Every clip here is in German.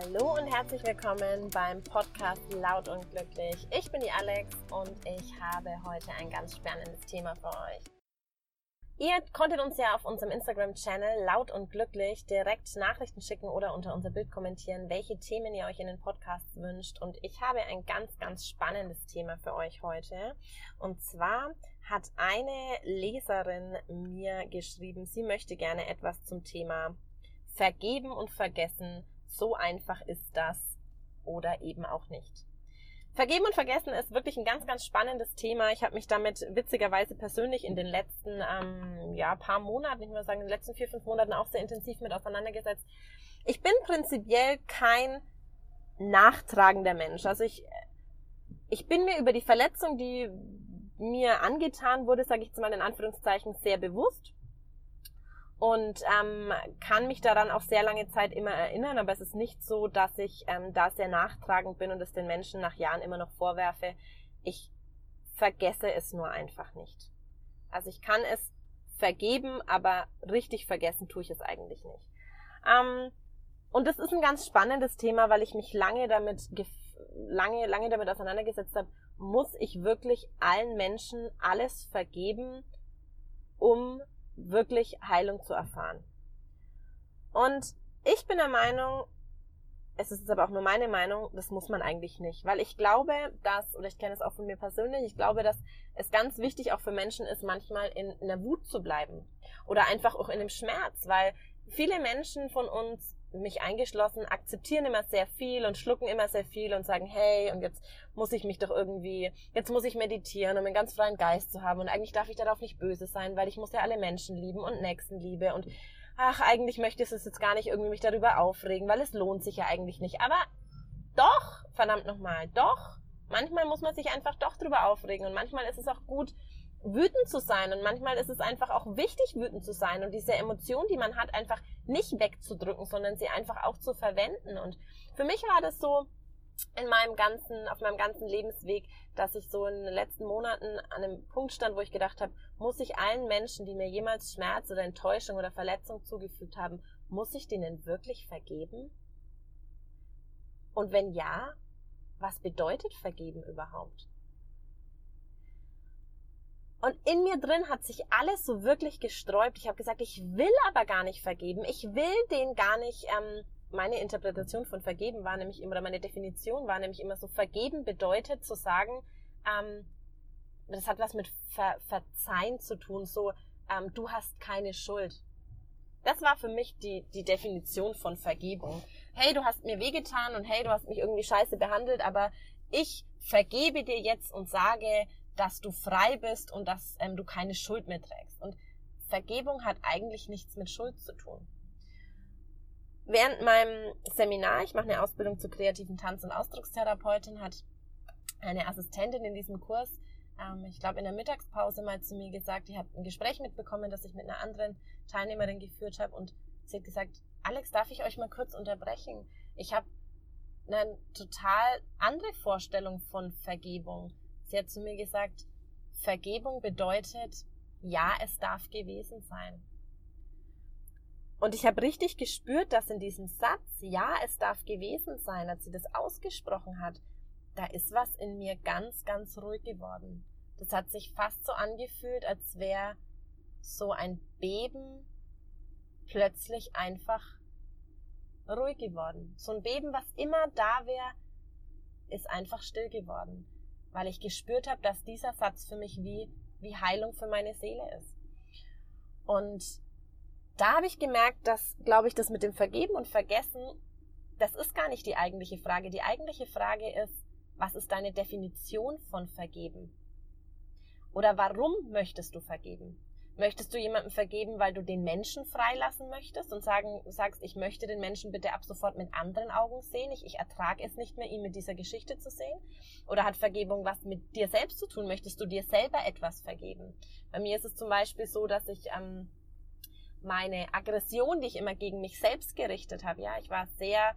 Hallo und herzlich willkommen beim Podcast Laut und Glücklich. Ich bin die Alex und ich habe heute ein ganz spannendes Thema für euch. Ihr konntet uns ja auf unserem Instagram-Channel laut und glücklich direkt Nachrichten schicken oder unter unser Bild kommentieren, welche Themen ihr euch in den Podcasts wünscht. Und ich habe ein ganz, ganz spannendes Thema für euch heute. Und zwar hat eine Leserin mir geschrieben, sie möchte gerne etwas zum Thema Vergeben und Vergessen so einfach ist das oder eben auch nicht. Vergeben und Vergessen ist wirklich ein ganz, ganz spannendes Thema. Ich habe mich damit witzigerweise persönlich in den letzten ähm, ja, paar Monaten, ich würde sagen, in den letzten vier, fünf Monaten auch sehr intensiv mit auseinandergesetzt. Ich bin prinzipiell kein nachtragender Mensch. Also ich, ich bin mir über die Verletzung, die mir angetan wurde, sage ich jetzt mal in Anführungszeichen, sehr bewusst und ähm, kann mich daran auch sehr lange Zeit immer erinnern, aber es ist nicht so, dass ich ähm, da sehr nachtragend bin und es den Menschen nach Jahren immer noch vorwerfe. Ich vergesse es nur einfach nicht. Also ich kann es vergeben, aber richtig vergessen tue ich es eigentlich nicht. Ähm, und das ist ein ganz spannendes Thema, weil ich mich lange damit lange lange damit auseinandergesetzt habe. Muss ich wirklich allen Menschen alles vergeben, um wirklich Heilung zu erfahren. Und ich bin der Meinung, es ist aber auch nur meine Meinung, das muss man eigentlich nicht. Weil ich glaube, dass, oder ich kenne es auch von mir persönlich, ich glaube, dass es ganz wichtig auch für Menschen ist, manchmal in, in der Wut zu bleiben. Oder einfach auch in dem Schmerz, weil viele Menschen von uns mich eingeschlossen, akzeptieren immer sehr viel und schlucken immer sehr viel und sagen, hey, und jetzt muss ich mich doch irgendwie, jetzt muss ich meditieren, um einen ganz freien Geist zu haben. Und eigentlich darf ich darauf nicht böse sein, weil ich muss ja alle Menschen lieben und Nächstenliebe und ach, eigentlich möchte ich es jetzt gar nicht irgendwie mich darüber aufregen, weil es lohnt sich ja eigentlich nicht. Aber doch, verdammt nochmal, doch. Manchmal muss man sich einfach doch drüber aufregen und manchmal ist es auch gut, wütend zu sein. Und manchmal ist es einfach auch wichtig, wütend zu sein und diese Emotion, die man hat, einfach nicht wegzudrücken, sondern sie einfach auch zu verwenden. Und für mich war das so in meinem ganzen, auf meinem ganzen Lebensweg, dass ich so in den letzten Monaten an einem Punkt stand, wo ich gedacht habe, muss ich allen Menschen, die mir jemals Schmerz oder Enttäuschung oder Verletzung zugefügt haben, muss ich denen wirklich vergeben? Und wenn ja, was bedeutet vergeben überhaupt? Und in mir drin hat sich alles so wirklich gesträubt. Ich habe gesagt, ich will aber gar nicht vergeben. Ich will den gar nicht. Ähm, meine Interpretation von vergeben war nämlich immer, oder meine Definition war nämlich immer so, vergeben bedeutet zu sagen, ähm, das hat was mit Ver Verzeihen zu tun, so, ähm, du hast keine Schuld. Das war für mich die, die Definition von Vergebung. Hey, du hast mir wehgetan und hey, du hast mich irgendwie scheiße behandelt, aber ich vergebe dir jetzt und sage, dass du frei bist und dass ähm, du keine Schuld mehr trägst. Und Vergebung hat eigentlich nichts mit Schuld zu tun. Während meinem Seminar, ich mache eine Ausbildung zur kreativen Tanz- und Ausdruckstherapeutin, hat eine Assistentin in diesem Kurs, ähm, ich glaube in der Mittagspause mal zu mir gesagt, die hat ein Gespräch mitbekommen, das ich mit einer anderen Teilnehmerin geführt habe und sie hat gesagt, Alex, darf ich euch mal kurz unterbrechen? Ich habe eine total andere Vorstellung von Vergebung. Sie hat zu mir gesagt, Vergebung bedeutet, ja, es darf gewesen sein. Und ich habe richtig gespürt, dass in diesem Satz, ja, es darf gewesen sein, als sie das ausgesprochen hat, da ist was in mir ganz, ganz ruhig geworden. Das hat sich fast so angefühlt, als wäre so ein Beben plötzlich einfach ruhig geworden. So ein Beben, was immer da wäre, ist einfach still geworden weil ich gespürt habe, dass dieser Satz für mich wie, wie Heilung für meine Seele ist. Und da habe ich gemerkt, dass, glaube ich, das mit dem Vergeben und Vergessen, das ist gar nicht die eigentliche Frage. Die eigentliche Frage ist, was ist deine Definition von Vergeben? Oder warum möchtest du vergeben? Möchtest du jemandem vergeben, weil du den Menschen freilassen möchtest und sagen, sagst, ich möchte den Menschen bitte ab sofort mit anderen Augen sehen, ich, ich ertrage es nicht mehr, ihn mit dieser Geschichte zu sehen? Oder hat Vergebung was mit dir selbst zu tun? Möchtest du dir selber etwas vergeben? Bei mir ist es zum Beispiel so, dass ich ähm, meine Aggression, die ich immer gegen mich selbst gerichtet habe, ja, ich war sehr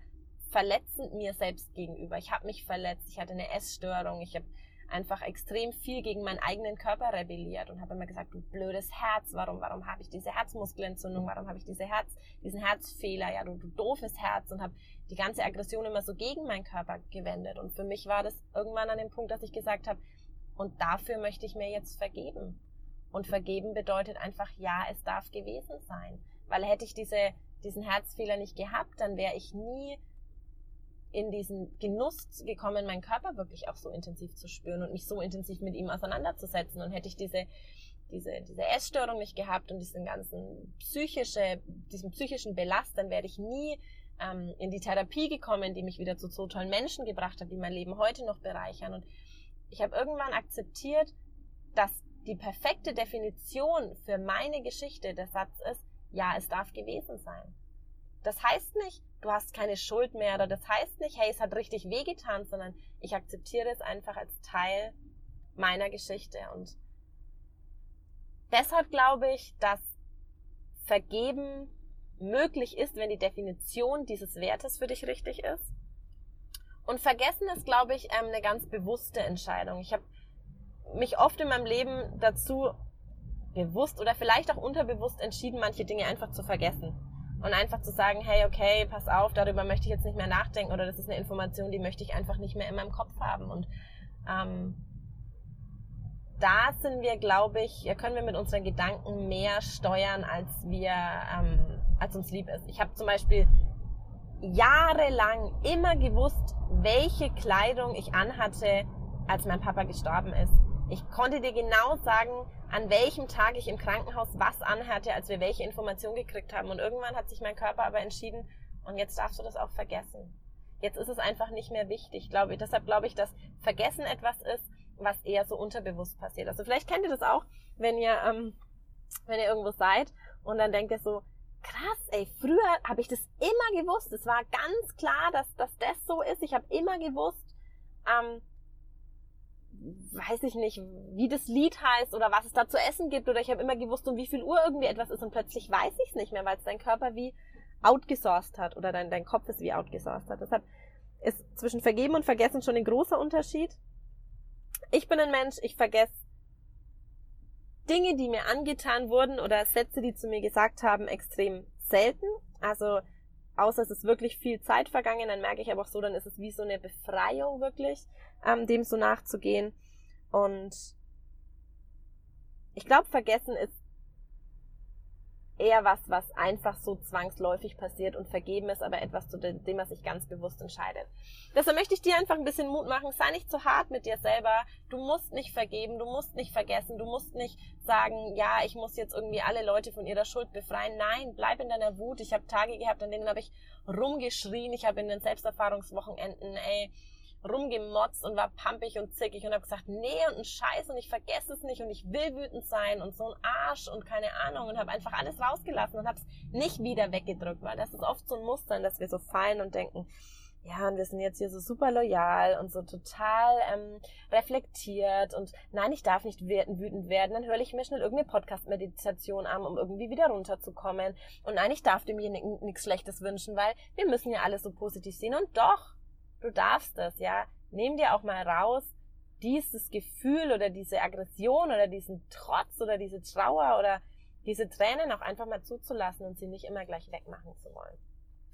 verletzend mir selbst gegenüber. Ich habe mich verletzt, ich hatte eine Essstörung, ich habe einfach extrem viel gegen meinen eigenen Körper rebelliert und habe immer gesagt, du blödes Herz, warum, warum habe ich diese Herzmuskelentzündung, warum habe ich diese Herz, diesen Herzfehler, ja, du, du doofes Herz und habe die ganze Aggression immer so gegen meinen Körper gewendet. Und für mich war das irgendwann an dem Punkt, dass ich gesagt habe, und dafür möchte ich mir jetzt vergeben. Und vergeben bedeutet einfach, ja, es darf gewesen sein. Weil hätte ich diese, diesen Herzfehler nicht gehabt, dann wäre ich nie in diesen Genuss gekommen, meinen Körper wirklich auch so intensiv zu spüren und mich so intensiv mit ihm auseinanderzusetzen. Und hätte ich diese, diese, diese Essstörung nicht gehabt und diesen ganzen psychische, diesen psychischen Belast, dann wäre ich nie ähm, in die Therapie gekommen, die mich wieder zu so tollen Menschen gebracht hat, die mein Leben heute noch bereichern. Und ich habe irgendwann akzeptiert, dass die perfekte Definition für meine Geschichte der Satz ist, ja, es darf gewesen sein. Das heißt nicht, du hast keine Schuld mehr oder das heißt nicht, hey, es hat richtig wehgetan, sondern ich akzeptiere es einfach als Teil meiner Geschichte und deshalb glaube ich, dass Vergeben möglich ist, wenn die Definition dieses Wertes für dich richtig ist. Und vergessen ist, glaube ich, ähm, eine ganz bewusste Entscheidung. Ich habe mich oft in meinem Leben dazu bewusst oder vielleicht auch unterbewusst entschieden, manche Dinge einfach zu vergessen. Und einfach zu sagen, hey, okay, pass auf, darüber möchte ich jetzt nicht mehr nachdenken oder das ist eine Information, die möchte ich einfach nicht mehr in meinem Kopf haben. Und ähm, da sind wir, glaube ich, können wir mit unseren Gedanken mehr steuern, als wir, ähm, als uns lieb ist. Ich habe zum Beispiel jahrelang immer gewusst, welche Kleidung ich anhatte, als mein Papa gestorben ist. Ich konnte dir genau sagen, an welchem Tag ich im Krankenhaus was anhatte, als wir welche Information gekriegt haben. Und irgendwann hat sich mein Körper aber entschieden, und jetzt darfst du das auch vergessen. Jetzt ist es einfach nicht mehr wichtig, glaube ich. Deshalb glaube ich, dass Vergessen etwas ist, was eher so unterbewusst passiert. Also vielleicht kennt ihr das auch, wenn ihr, ähm, wenn ihr irgendwo seid und dann denkt ihr so, krass, ey, früher habe ich das immer gewusst. Es war ganz klar, dass, dass das so ist. Ich habe immer gewusst, ähm, weiß ich nicht, wie das Lied heißt oder was es da zu essen gibt oder ich habe immer gewusst, um wie viel Uhr irgendwie etwas ist und plötzlich weiß ich es nicht mehr, weil es dein Körper wie outgesourced hat oder dein, dein Kopf es wie outgesourced hat. Deshalb ist zwischen Vergeben und Vergessen schon ein großer Unterschied. Ich bin ein Mensch, ich vergesse Dinge, die mir angetan wurden oder Sätze, die zu mir gesagt haben, extrem selten. Also außer es ist wirklich viel Zeit vergangen, dann merke ich aber auch so, dann ist es wie so eine Befreiung wirklich, ähm, dem so nachzugehen. Und ich glaube, vergessen ist eher was, was einfach so zwangsläufig passiert und vergeben ist aber etwas, zu dem, man sich ganz bewusst entscheidet. Deshalb möchte ich dir einfach ein bisschen Mut machen, sei nicht zu hart mit dir selber. Du musst nicht vergeben, du musst nicht vergessen, du musst nicht sagen, ja, ich muss jetzt irgendwie alle Leute von ihrer Schuld befreien. Nein, bleib in deiner Wut. Ich habe Tage gehabt, an denen habe ich rumgeschrien. Ich habe in den Selbsterfahrungswochenenden, ey, rumgemotzt und war pampig und zickig und habe gesagt, nee und ein Scheiß und ich vergesse es nicht und ich will wütend sein und so ein Arsch und keine Ahnung und habe einfach alles rausgelassen und habe es nicht wieder weggedrückt, weil das ist oft so ein Muster, dass wir so fallen und denken, ja, und wir sind jetzt hier so super loyal und so total ähm, reflektiert und nein, ich darf nicht wütend werden, dann höre ich mir schnell irgendeine Podcast-Meditation an, um irgendwie wieder runterzukommen. Und nein, ich darf demjenigen nichts Schlechtes wünschen, weil wir müssen ja alles so positiv sehen. Und doch, du darfst das, ja. Nimm dir auch mal raus, dieses Gefühl oder diese Aggression oder diesen Trotz oder diese Trauer oder diese Tränen auch einfach mal zuzulassen und sie nicht immer gleich wegmachen zu wollen.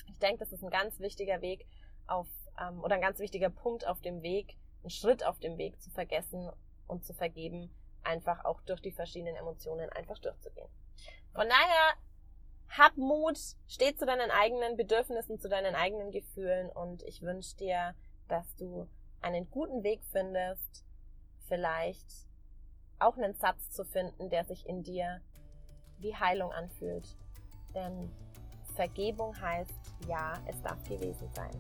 Ich denke, das ist ein ganz wichtiger Weg auf, ähm, oder ein ganz wichtiger Punkt auf dem Weg, ein Schritt auf dem Weg zu vergessen und zu vergeben, einfach auch durch die verschiedenen Emotionen einfach durchzugehen. Von daher hab Mut, steh zu deinen eigenen Bedürfnissen, zu deinen eigenen Gefühlen und ich wünsche dir, dass du einen guten Weg findest, vielleicht auch einen Satz zu finden, der sich in dir wie Heilung anfühlt. Denn Vergebung heißt, ja, es darf gewesen sein.